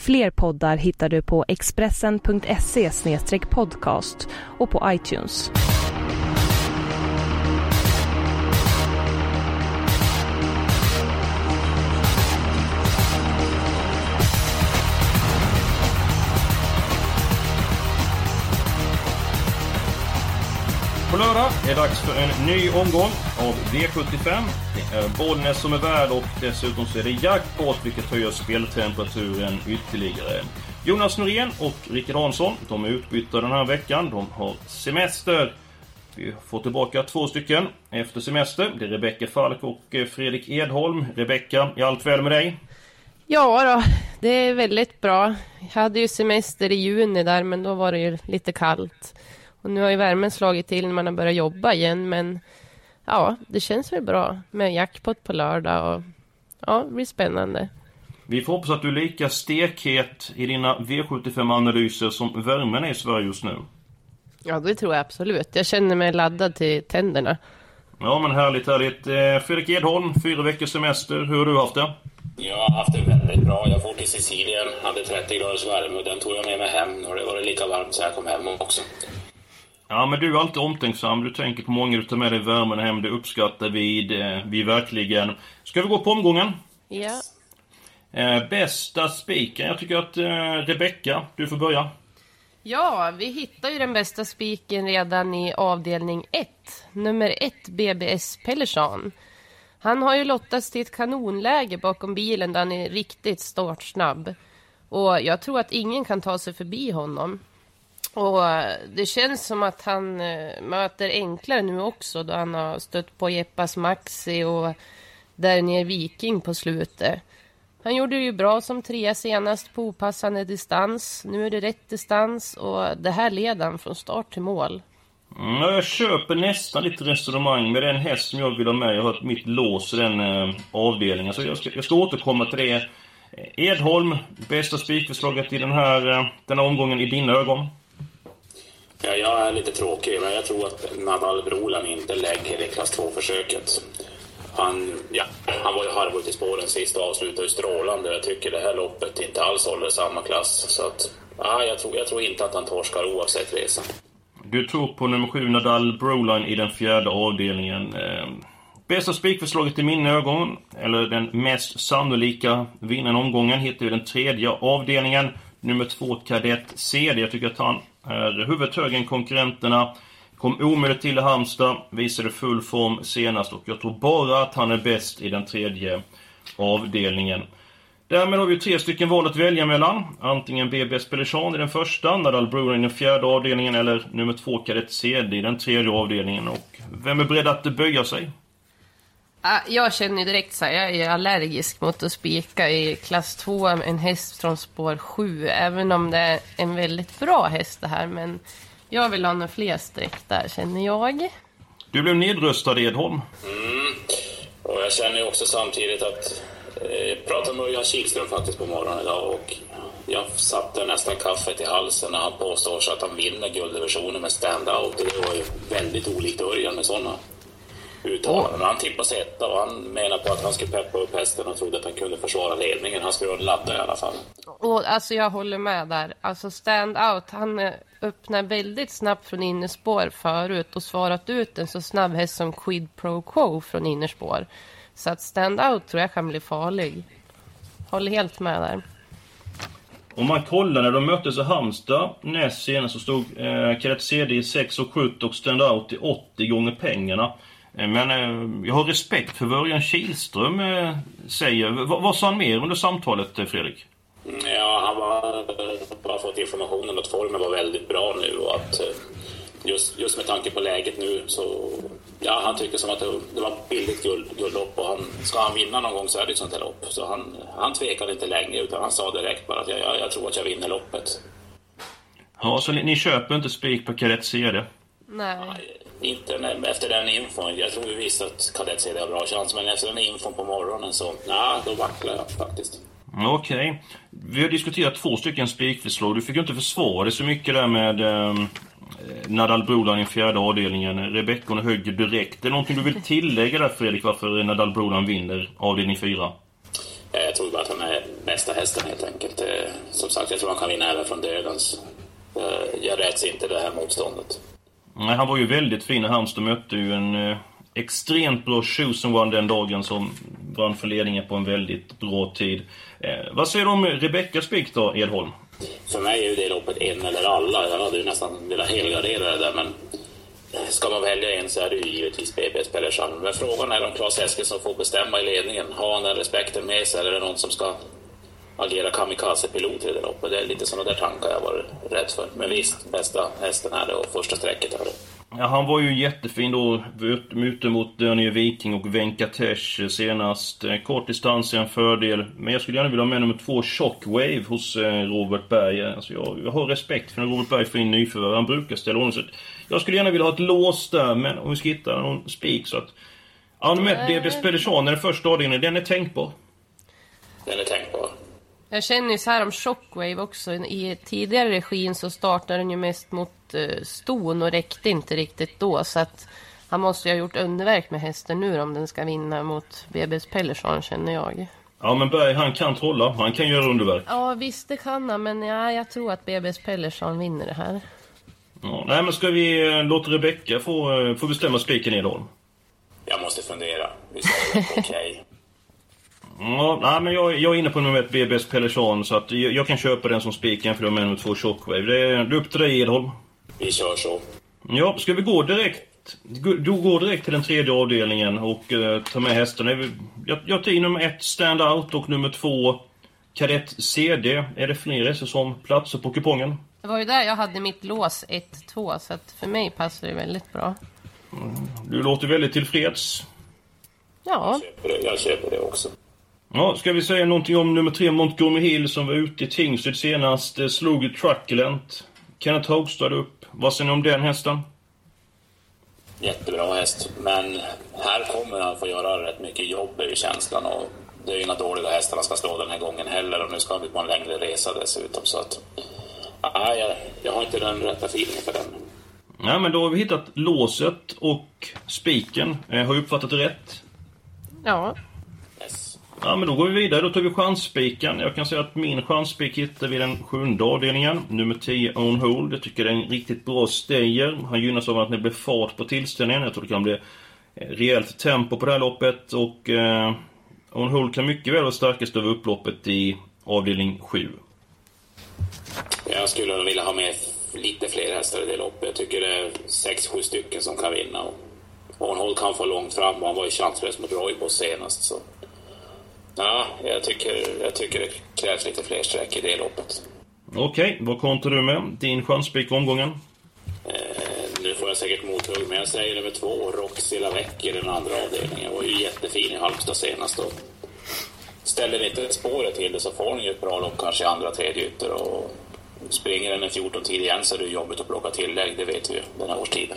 Fler poddar hittar du på expressen.se podcast och på iTunes. På lördag är det dags för en ny omgång av V75. Eh, Bollnäs som är värd och dessutom så är det jackpot vilket höjer speltemperaturen ytterligare. Jonas Norén och Rickard Hansson, de är utbytta den här veckan. De har semester. Vi får tillbaka två stycken efter semester. Det är Rebecka Falk och eh, Fredrik Edholm. Rebecka, är allt väl med dig? Ja då, det är väldigt bra. Jag hade ju semester i juni där, men då var det ju lite kallt. Och nu har ju värmen slagit till när man har börjat jobba igen, men ja, det känns väl bra med jackpot på lördag och ja, det blir spännande. Vi får hoppas att du är lika stekhet i dina V75-analyser som värmen är i Sverige just nu. Ja, det tror jag absolut. Jag känner mig laddad till tänderna. Ja, men härligt, härligt. Eh, Fredrik Edholm, fyra veckors semester. Hur har du haft det? Jag har haft det väldigt bra. Jag for till Sicilien, hade 30 graders värme och den tog jag med mig hem. Och det var lika varmt så jag kom hem också. Ja, men du är alltid omtänksam. Du tänker på många, du tar med dig värmen hem. Det uppskattar vi, det, vi verkligen. Ska vi gå på omgången? Ja. Eh, bästa spiken. Jag tycker att eh, Rebecka, du får börja. Ja, vi hittar ju den bästa spiken redan i avdelning 1. Nummer 1, BBS Pellersson. Han har ju lottats till ett kanonläge bakom bilen där han är riktigt startsnabb. Och jag tror att ingen kan ta sig förbi honom. Och eh, det känns som att han eh, möter enklare nu också då han har stött på Jeppas Maxi och där nere Viking på slutet. Han gjorde det ju bra som trea senast på opassande distans. Nu är det rätt distans och det här leder han från start till mål. Mm, jag köper nästan lite resonemang med den häst som jag vill ha med. Jag har ett mitt lås i den eh, avdelningen. Så jag ska, jag ska återkomma till det. Eh, Edholm, bästa spikförslaget i den här, eh, den här omgången i dina ögon? Ja, jag är lite tråkig, men jag tror att Nadal Brolan inte lägger det klass 2-försöket. Han, ja, han var ju halvvägs i spåren sist och avslutade ju strålande. Jag tycker det här loppet inte alls håller samma klass. Så att, ja, jag, tror, jag tror inte att han torskar oavsett resa. Du tror på nummer 7 Nadal Broline i den fjärde avdelningen. Eh, bästa spikförslaget i mina ögon, eller den mest sannolika vinnaren omgången, hittar vi den tredje avdelningen. Nummer 2 Kadett CD. Jag tycker att han är huvudet högre än konkurrenterna. Kom omöjligt till i Halmstad, visade full form senast och jag tror bara att han är bäst i den tredje avdelningen. Därmed har vi tre stycken val att välja mellan. Antingen BBS Pellechan i den första, Nadal Bruno i den fjärde avdelningen eller nummer två Kadett CD i den tredje avdelningen. Och vem är beredd att böja sig? Jag känner direkt så här, jag är allergisk mot att spika i klass 2 en häst från spår 7. Även om det är en väldigt bra häst det här. Men jag vill ha några fler streck där känner jag. Du blev nedröstad Edholm. Mm. Och jag känner också samtidigt att... Eh, jag pratade med Örjan Kihlström faktiskt på morgonen idag och jag satte nästan kaffet i halsen när han påstår så att han vinner gulddivisionen med stand-out. Det var ju väldigt olikt Örjan med sådana uttalanden. Han tippade etta och han menade på att han skulle peppa upp hästen och trodde att han kunde försvara ledningen. Han skulle ladda i alla fall. Och, alltså jag håller med där. Alltså stand out, han eh, öppnar väldigt snabbt från innerspår förut och svarat ut en så snabb häst som Quid Pro Quo från innerspår. Så att stand out tror jag kan bli farlig. Håller helt med där. Om man kollar när de möttes i Halmstad näst senast så stod eh, Kadett CD i 6 och 70 och stand out i 80 gånger pengarna. Eh, men eh, jag har respekt för vad Örjan Kihlström eh, säger. V vad sa han mer under samtalet, Fredrik? Ja, han var, har fått informationen att formen var väldigt bra nu och att just, just med tanke på läget nu så... Ja, han tycker som att det, det var billigt guld, guldlopp och han, ska han vinna någon gång så är det ett sånt här lopp. Så han, han tvekade inte länge utan han sa direkt bara att jag, jag, jag tror att jag vinner loppet. Ja, så ni, ni köper inte spik på kadett CD? Nej. Inte när, efter den infon. Jag tror vi visste att kadett CD har bra chans, men efter den infon på morgonen så, nej, då vacklar jag faktiskt. Okej. Vi har diskuterat två stycken spikförslag. Du fick ju inte försvara det så mycket där med eh, Nadal Brolan i fjärde avdelningen. Rebecka högg direkt. Är det någonting du vill tillägga där Fredrik, varför Nadal Brolan vinner avdelning 4? Eh, Jag tror bara att han är bästa hästen helt enkelt. Eh, Som sagt, jag tror han kan vinna även från dödens. Eh, Jag räds inte det här motståndet. Nej, han var ju väldigt fin i Halmstad. Mötte ju en eh, extremt bra chosen one den dagen som vann för ledningen på en väldigt bra tid. Eh, vad säger du om eh, Rebeckas spik då, Edholm? För mig är ju det loppet en eller alla. Jag hade ju nästan velat helgardera det där, men eh, ska man välja en så är det ju givetvis BB's Pellersson. Men frågan är om Claes Eskilsson får bestämma i ledningen. Har han den respekten med sig eller är det någon som ska agera kamikaze-pilot i det loppet? Det är lite sådana där tankar jag var rädd för. Men visst, bästa hästen är det och första strecket är det. Ja, han var ju jättefin då, ute mot Dönje Viking och Venkatesh senast. Eh, Kort distans är en fördel, men jag skulle gärna vilja ha med nummer två, Shockwave, hos eh, Robert Berg. Alltså jag, jag har respekt för när Robert Berg får in nyförvärv. Han brukar ställa ordning. Så Jag skulle gärna vilja ha ett lås där, men om vi ska hitta någon spik så att... Ja, nummer DB Spedition, den första avdelningen, den är tänkbar. Den är tänkbar. Jag känner ju så här om Shockwave också. I tidigare regin så startade den ju mest mot eh, ston och räckte inte riktigt då. Så att han måste ju ha gjort underverk med hästen nu om den ska vinna mot BB's Pellerson känner jag. Ja, men Berg, han kan trolla. Han kan göra underverk. Ja visst det kan han men ja, jag tror att BB's Pellerson vinner det här. Ja, nej, men ska vi eh, låta Rebecka få, eh, få bestämma spiken Edholm? Jag måste fundera. Vi ju okej. Ja, nej, men jag, jag är inne på nummer ett, BB's Pellerson, så att jag, jag kan köpa den som spiken för de är nummer två Shockwave. Det är, det är upp till dig Edholm. Vi kör så. Ja, ska vi gå direkt? Du går direkt till den tredje avdelningen och eh, ta med hästarna. Jag, jag tar in nummer ett, Stand Out, och nummer två, Kadett CD. Är det fler som platser på kupongen? Det var ju där jag hade mitt lås 1-2 så att för mig passar det väldigt bra. Du låter väldigt tillfreds. Ja, Köper det. Jag köper det också. Ja, ska vi säga någonting om nummer tre, Montgomery Hill, som var ute i Tingsryd senast. eh, Slog ju Truculent. Kenneth Hogstad upp. Vad säger ni om den hästen? Jättebra häst. Men här kommer han få göra rätt mycket jobb är ju känslan. Och det är ju inga dåliga hästar han ska slå den här gången heller. Och nu ska han ut på en längre resa dessutom. Så att... Nej, jag, jag har inte den rätta feelingen för den. Ja, men då har vi hittat låset och spiken. Eh, har jag uppfattat det rätt? ja. Ja, men då går vi vidare. Då tar vi chansspiken. Jag kan säga att min chansspik hittar vi den sjunde avdelningen. Nummer 10, On Hold. Jag tycker det är en riktigt bra stayer. Han gynnas av att det blir fart på tillställningen. Jag tror det kan bli eh, rejält tempo på det här loppet. Och eh, On Hold kan mycket väl vara starkast över upploppet i avdelning 7. Jag skulle nog vilja ha med lite fler hästar i det loppet. Jag tycker det är sex, sju stycken som kan vinna. Och Ornhold kan få långt fram och han var ju chanslös mot Roybos senast. Så. Ja, jag tycker, jag tycker det krävs lite fler streck i det loppet. Okej, vad kontrar du med? Din chanspik omgången? Eh, nu får jag säkert mothugg, men jag säger nummer två, Roxy Lavec i den andra avdelningen. Var ju jättefin i Halmstad senast. Och ställer inte spåret till det så får hon ju ett bra lopp kanske i andra, tredje ytter. Och springer den en 14-tid igen så är det jobbigt att plocka tillägg, det vet vi ju den här årstiden.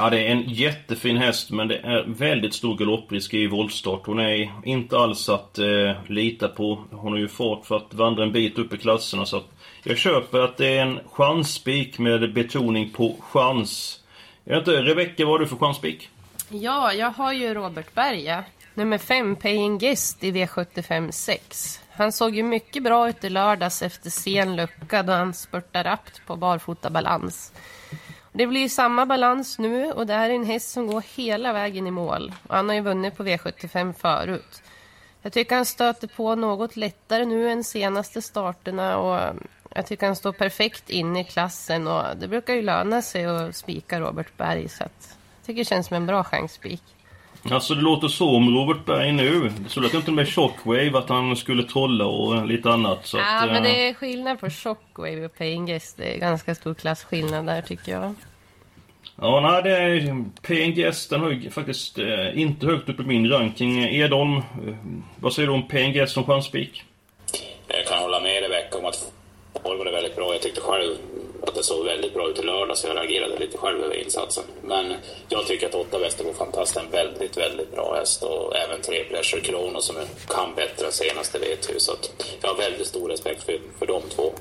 Ja, det är en jättefin häst, men det är väldigt stor galopprisk i voltstart. Hon är inte alls att eh, lita på. Hon har ju fart för att vandra en bit upp i klasserna, så att jag köper att det är en chansspik med betoning på chans. Jag vet inte, Rebecka, vad har du för chansspik? Ja, jag har ju Robert Berga. Nummer 5, Paying Guest i V75 6. Han såg ju mycket bra ut i lördags efter sen lucka då han spurtade rappt på barfota balans. Det blir ju samma balans nu och det här är en häst som går hela vägen i mål. Han har ju vunnit på V75 förut. Jag tycker han stöter på något lättare nu än senaste starterna och mm, jag tycker han står perfekt in i klassen och det brukar ju löna sig att spika Robert Berg så att jag tycker det känns som en bra chansspik. Alltså det låter så om Robert Berg nu. Det lät inte med Shockwave att han skulle trolla och lite annat. Så Ja, att, men eh, det är skillnad på Shockwave och Paying Guest. Det är ganska stor klassskillnad där tycker jag. Ja, nej, det är PNGS, den har ju faktiskt eh, inte högt upp i min ranking. Edholm, eh, vad säger du om PNGS som chansspik? Jag kan hålla med Rebecka om att formen är väldigt bra. Jag tyckte själv att det såg väldigt bra ut i lördag så jag reagerade lite själv över insatsen. Men jag tycker att 8 Västerbo Fantast är en väldigt, väldigt bra häst och även 3 Pleasure Krono som kan bättre än senaste vet Så att jag har väldigt stor respekt för, för de två.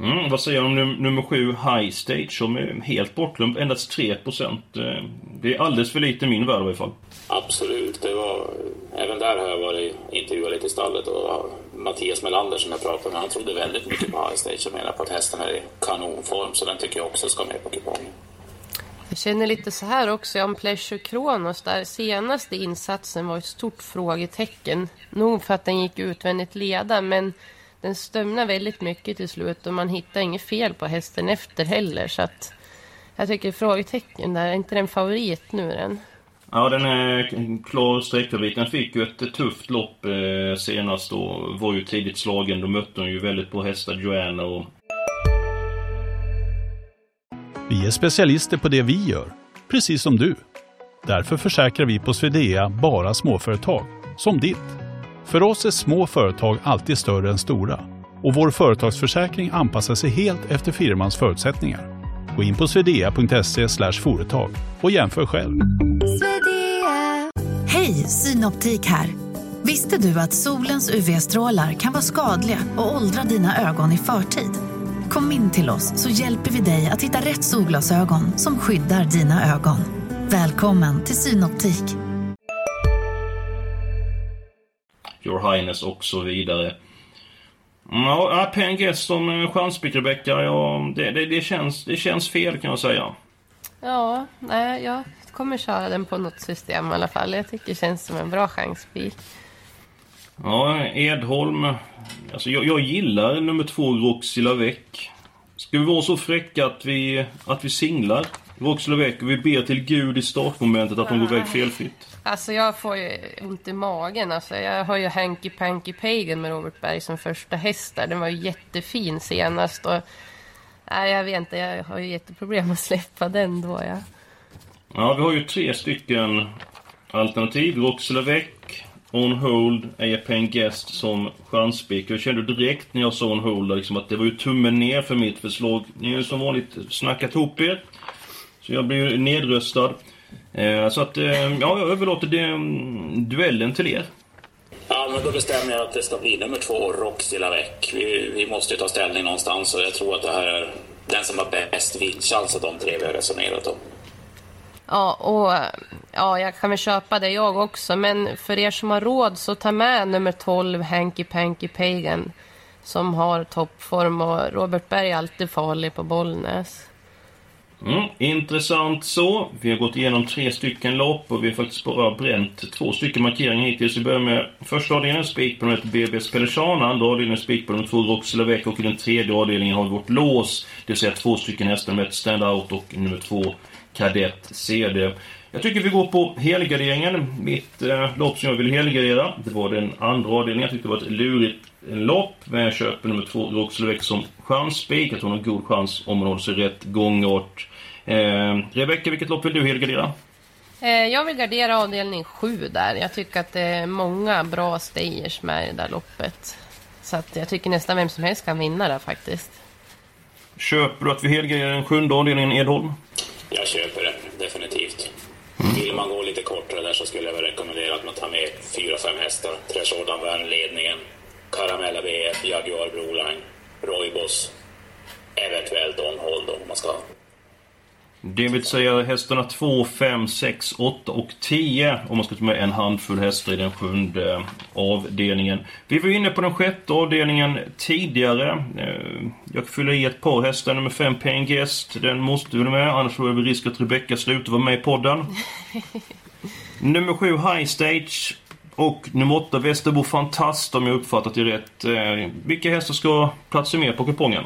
Mm, vad säger du om num nummer 7 High Stage som är helt bortglömd, endast 3%. Eh, det är alldeles för lite i min värld i alla fall. Absolut, det var... Även där har jag varit intervjuad lite i stallet och Mattias Melander som jag pratade med, han trodde väldigt mycket på High Stage och menar på att hästen är i kanonform så den tycker jag också ska med på kupongen. Jag känner lite så här också om Pleasure Kronos där senaste insatsen var ett stort frågetecken. Nog för att den gick utvändigt leda men den stömnar väldigt mycket till slut och man hittar inget fel på hästen efter heller. Så att jag tycker frågetecken där, är inte den favorit nu den? Ja, den är klar streckfavorit. Den fick ju ett tufft lopp eh, senast och var ju tidigt slagen. Då mötte hon ju väldigt bra hästar, Joanna och... Vi är specialister på det vi gör, precis som du. Därför försäkrar vi på Swedea bara småföretag, som ditt. För oss är små företag alltid större än stora och vår företagsförsäkring anpassar sig helt efter firmans förutsättningar. Gå in på swedea.se företag och jämför själv. Hej, Synoptik här. Visste du att solens UV-strålar kan vara skadliga och åldra dina ögon i förtid? Kom in till oss så hjälper vi dig att hitta rätt solglasögon som skyddar dina ögon. Välkommen till Synoptik. Your Highness och så vidare. Ja, PNGS som eh, chanspik Rebecka, ja, det, det, det, känns, det känns fel kan jag säga. Ja, nej, jag kommer köra den på något system i alla fall. Jag tycker det känns som en bra chanspik. Ja, Edholm. Alltså jag, jag gillar nummer två Roxy Lavec. Ska vi vara så fräcka att vi, att vi singlar Och vi ber till Gud i startmomentet att hon går iväg felfritt? Alltså jag får ju ont i magen. Alltså, jag har ju Hanky Panky Pagan med Robert Berg som första häst där. Den var ju jättefin senast. Och, nej, jag vet inte, jag har ju jätteproblem att släppa den då. Ja, ja vi har ju tre stycken alternativ. Roxy Lavec, On Hold, Ajapen Guest som chanspik. Jag kände direkt när jag sa On Hold liksom att det var ju tummen ner för mitt förslag. Ni har ju som vanligt snackat ihop er. Så jag blir ju nedröstad. Eh, så att, eh, ja, jag överlåter det, mm, duellen till er. Ja, men då bestämmer jag att det ska bli nummer två, Roxy Lavec. Vi, vi måste ju ta ställning någonstans och jag tror att det här är den som har bäst vinstchans av de tre vi har resonerat om. Ja, och ja, jag kan väl köpa det jag också. Men för er som har råd så ta med nummer 12, Hanky Panky Pagan. Som har toppform och Robert Berg är alltid farlig på Bollnäs. Mm, intressant så. Vi har gått igenom tre stycken lopp och vi har faktiskt bara bränt två stycken markeringar hittills. Vi börjar med första avdelningen, spik på nummer BBS Pelechana, andra avdelningen spik på nummer två Roxelavec och i den tredje avdelningen har vi vårt lås, det vill säga två stycken hästar med ett stand-out och nummer två Kadett CD. Jag tycker vi går på helgarderingen. Mitt eh, lopp som jag vill helgardera, det var den andra avdelningen. Jag tyckte det var ett lurigt lopp. Men jag köper nummer två, Roxelbeck, som chansspik. Jag tror hon har god chans om hon håller sig rätt gångart. Eh, Rebecka, vilket lopp vill du helgardera? Eh, jag vill gardera avdelning 7 där. Jag tycker att det är många bra stayers med i det där loppet. Så att jag tycker nästan vem som helst kan vinna där faktiskt. Köper du att vi helgarderar den sjunde avdelningen Edholm? Jag köper det. Vill man gå lite kortare där så skulle jag väl rekommendera att man tar med fyra, fem hästar. Tresjordan Värn ledningen. Caramella BF, Jaguar Broline, Roybos, eventuellt On Hold om man ska det vill säga hästarna 2, 5, 6, 8 och 10 om man ska ta med en handfull hästar i den sjunde avdelningen. Vi var inne på den sjätte avdelningen tidigare. Eh, jag fyller i ett par hästar. Nummer 5 Paying Guest, den måste du med annars tror jag risk att Rebecca slutar vara med i podden. nummer 7 High Stage och nummer 8 Västerbo Fantast om jag uppfattat det rätt. Eh, vilka hästar ska platsa med på kupongen?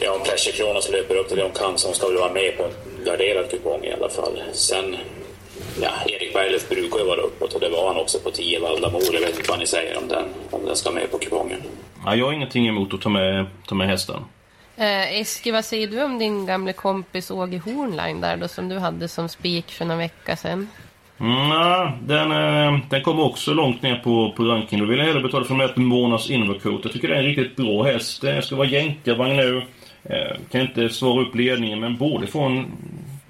Ja, om Pleasure Kronos löper upp till det de kan så ska väl vara med på en garderad kupong i alla fall. Sen, ja, Erik Berglöf brukar ju vara uppåt och det var han också på 10 Valdamor. Jag vet inte vad ni säger om den, om den ska med på kupongen. Ja, jag har ingenting emot att ta med, ta med hästen. Eh, Eski, vad säger du om din gamle kompis Åge Hornline där då, som du hade som spik för några vecka sedan? Mm, den, eh, den kommer också långt ner på, på rankingen. Då vill jag hellre betala för med ett månads Invercoat. Jag tycker det är en riktigt bra häst. Det ska vara jänkarvagn nu. Eh, kan inte svara upp ledningen, men både få en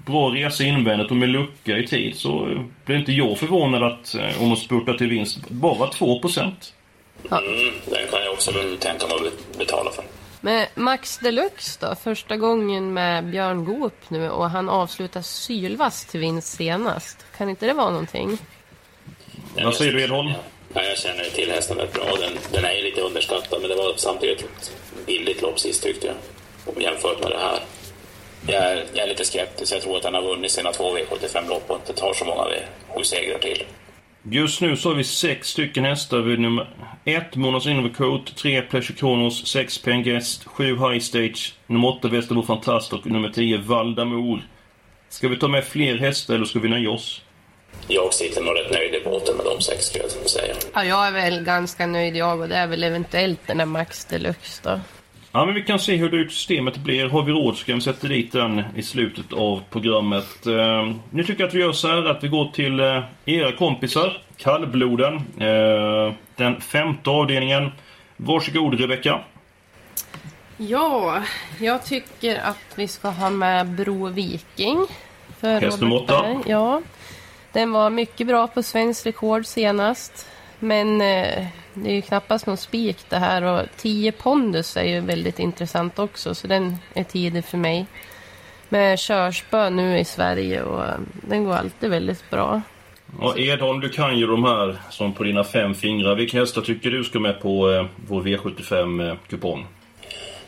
bra resa invändigt och med lucka i tid så blir inte jag förvånad att eh, om hon spurtar till vinst bara 2 procent. Mm, den kan jag också väl tänka mig att betala för. Men Max Deluxe då? Första gången med Björn Goop nu och han avslutar sylvass till vinst senast. Kan inte det vara någonting? Vad säger du Edholm? Ja, jag känner till hästen väldigt bra. Den, den är ju lite underskattad, men det var samtidigt ett billigt lopp sist tyckte jag. Om jämfört med det här. Jag är, jag är lite skeptisk. Jag tror att den har vunnit sina två V75-lopp och inte tar så många V7-segrar till. Just nu så har vi sex stycken hästar vid nummer 1 Monas Innovacoat, 3 Pleasure Corners, 6 Pengest, 7 High Stage, nummer 8 Västerbo Fantast och nummer 10 Valdamor. Ska vi ta med fler hästar eller ska vi nöja oss? Jag sitter nog rätt nöjd i båten med de sex, skulle jag säga. Ja, jag är väl ganska nöjd jag och det är väl eventuellt den där Max Deluxe då. Ja, men vi kan se hur det systemet blir. Har vi råd så kan vi sätta dit den i slutet av programmet. Eh, nu tycker jag att vi gör så här att vi går till eh, era kompisar, kallbloden. Eh, den femte avdelningen. Varsågod Rebecka. Ja, jag tycker att vi ska ha med Bro Viking. Häst nummer åtta. Ja, den var mycket bra på svensk rekord senast. Men eh, det är ju knappast någon spik det här och 10 pondus är ju väldigt intressant också så den är tidig för mig. Med körspö nu i Sverige och eh, den går alltid väldigt bra. Ja, Edholm, du kan ju de här som på dina fem fingrar. Vilka hästar tycker du ska med på eh, vår V75-kupong?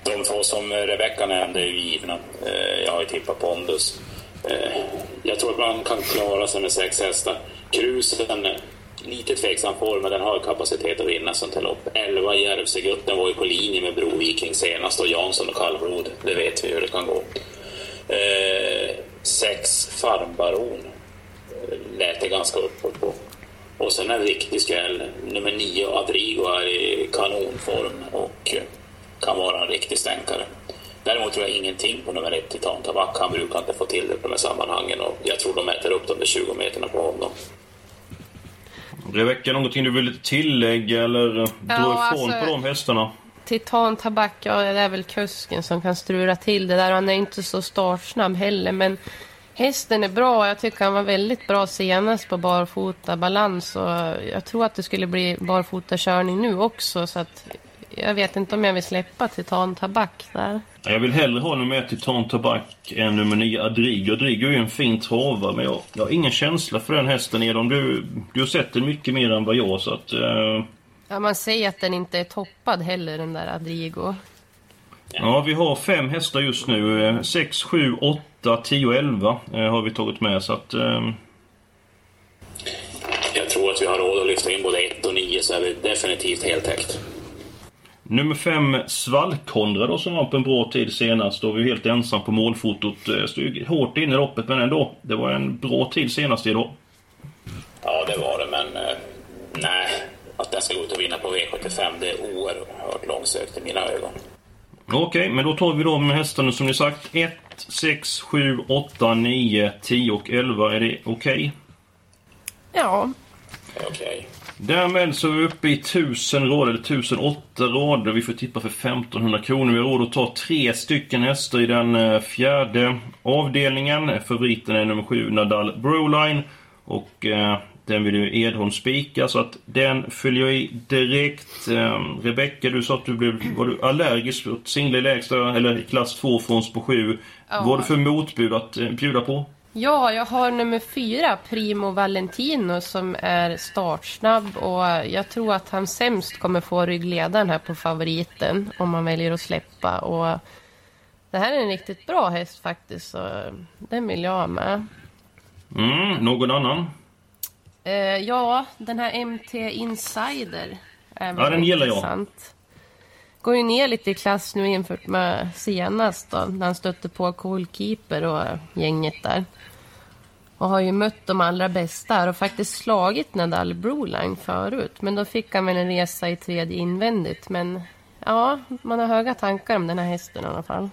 De två som Rebecka nämnde är ju givna. Eh, Jag har ju tippat Pondus. Eh, Jag tror att man kan klara sig med sex hästar. Cruisen, lite tveksam form, men den har kapacitet att vinna sånt här lopp. 11 Järvsögutten var ju på linje med Broviking senast och Jansson och Kallblod. Det vet vi hur det kan gå. Eh, sex Farmbaron eh, lät det ganska uppåt på. Och sen en riktig skräll. Nummer nio, Adrigo, är i kanonform och kan vara en riktig stänkare. Däremot tror jag ingenting på nummer ett, Titan Tabak. Han brukar inte få till det på de här sammanhangen och jag tror de äter upp de där 20 meterna på honom. Rebecka, någonting du vill tillägga eller eh, dra Ja, ifrån alltså- på de hästarna? Titan Tabak, ja det är väl kusken som kan strula till det där. Han är inte så startsnabb heller men hästen är bra. Jag tycker han var väldigt bra senast på barfota balans och jag tror att det skulle bli barfota körning nu också så att jag vet inte om jag vill släppa Titan Tabak där. Jag vill hellre ha nummer ett Titan Tabak än nummer nio Adrigo. Adrigo är ju en fin travare men jag, jag har ingen känsla för den hästen Edom. Du, du har sett den mycket mer än vad jag så att... Eh, Ja, man säger att den inte är toppad heller den där Adrigo. ja, vi har fem hästar just nu. Eh, 6, 7, 8, 10 och 11 eh, har vi tagit med så att... Eh, Jag tror att vi har råd att lyfta in både ett och nio så är vi definitivt heltäckt. Nummer 5 Svallkondra då som var på en bra tid senast. Då var vi helt ensam på målfotot. Eh, Stod hårt in i loppet men ändå. Det var en bra tid senast idag. Ja, det var det, men eh, nej. Att den ska gå ut och vinna på V75, det är oerhört långsökt i mina ögon. Okej, men då tar vi de hästarna som ni sagt. 1, 6, 7, 8, 9, 10 och 11. Är det okej? Ja, Okej. Därmed så är vi uppe i 1000 rader, eller 1008 rader. Vi får tippa för 1500 kronor. Vi har råd att ta tre stycken hästar i den eh, fjärde avdelningen. Favoriten är nummer 7, Nadal Broline. Och eh, den vill ju Edholm spika, så att den följer jag i direkt. Eh, Rebecka, du sa att du blev var du allergisk mot singla i lägsta, eller klass 2 från på 7. Ja. Vad har du för motbud att eh, bjuda på? Ja, jag har nummer fyra, Primo Valentino, som är startsnabb och jag tror att han sämst kommer få ryggledaren här på favoriten om man väljer att släppa. Och det här är en riktigt bra häst faktiskt, så den vill jag ha med. Mm, någon annan? Eh, ja, den här MT Insider är Ja, den gillar jag. Går ju ner lite i klass nu jämfört med senast då, när han stötte på Coolkeeper och gänget där. Och har ju mött de allra bästa här och faktiskt slagit Nadal Broline förut. Men då fick han väl en resa i tredje invändigt. Men ja, man har höga tankar om den här hästen i alla fall.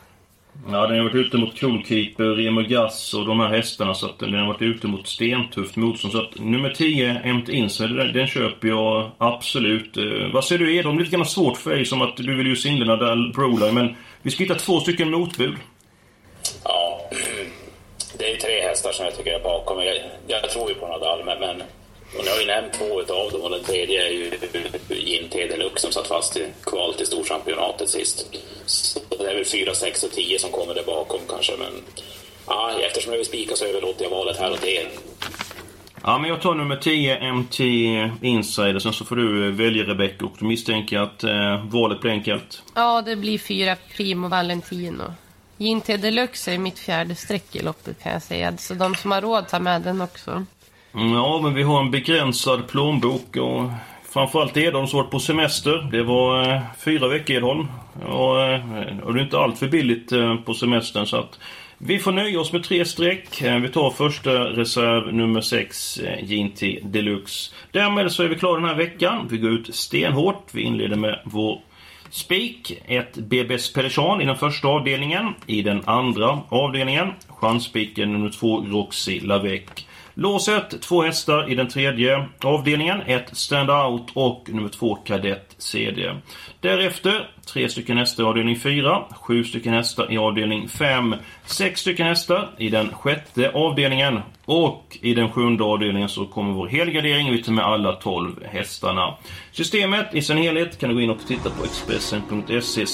Ja, den har varit ute mot Coolkeeper, Remo Gass och de här hästarna. Så att den har varit ute mot stentufft motstånd. Så att nummer 10, Emt Inside, den, den köper jag absolut. Eh, vad säger du Edholm? Det är lite grann svårt för dig som att du vill ju singla Nadal Broline. Men Vi ska hitta två stycken motbud. Ja, eh, det är ju tre hästar som jag tycker är bakom. Jag, jag tror ju på Nadal, men, men och ni har ju nämnt två av dem och den tredje är ju Ginté Deluxe som satt fast i kval till Storchampionatet sist. Så det är väl fyra, sex och tio som kommer där bakom kanske, men ja, eftersom jag vill spika så överlåter jag valet här och det. Ja, men jag tar nummer 10, MT Insider. Sen så får du välja Rebecca och då misstänker att eh, valet blir enkelt. Ja, det blir fyra Primo Valentino. Ginté Deluxe är mitt fjärde streck i loppet kan jag säga. Så de som har råd tar med den också. Mm, ja, men vi har en begränsad plånbok och framförallt Edholm som varit på semester. Det var eh, fyra veckor Edholm. Och, eh, och det är inte allt för billigt eh, på semestern så att vi får nöja oss med tre streck. Eh, Vi tar första reserv nummer 6, eh, Deluxe. Därmed så är vi klara den här veckan. Vi går ut stenhårt. Vi inleder med vår Spik, ett BBS Pereshan i den första avdelningen. I den andra avdelningen, chansspiken nummer 2, Roxy Lavec. Låset, två hästar i den tredje avdelningen. Ett Standout och nummer två Kadett CD. Därefter tre stycken hästar i avdelning 4, sju stycken hästar i avdelning 5, sex stycken hästar i den sjätte avdelningen och i den sjunde avdelningen så kommer vår helgardering. Vi tar med alla 12 hästarna. Systemet i sin helhet kan du gå in och titta på expressen.se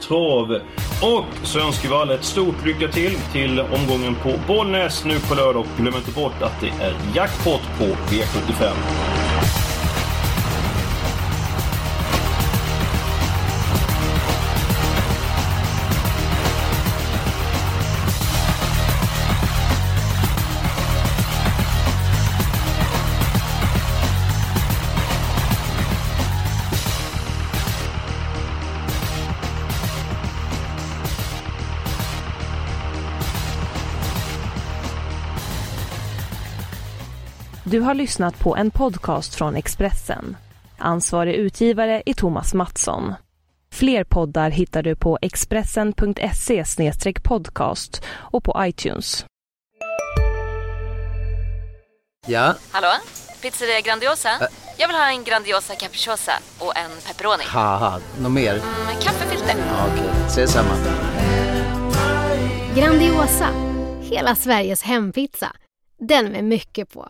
trav. Och så önskar vi alla ett stort lycka till till omgången på Bollnäs nu på lördag. Och glöm inte bort att det är jackpot på V75. Du har lyssnat på en podcast från Expressen. Ansvarig utgivare är Thomas Mattsson. Fler poddar hittar du på expressen.se podcast och på iTunes. Ja, Hallå? Pizzeria Grandiosa? Jag vill ha en Grandiosa capriciosa och en pepperoni. haha, något mer? Med kaffefilter. Ja, Okej, ses samma. Grandiosa, hela Sveriges hempizza. Den med mycket på.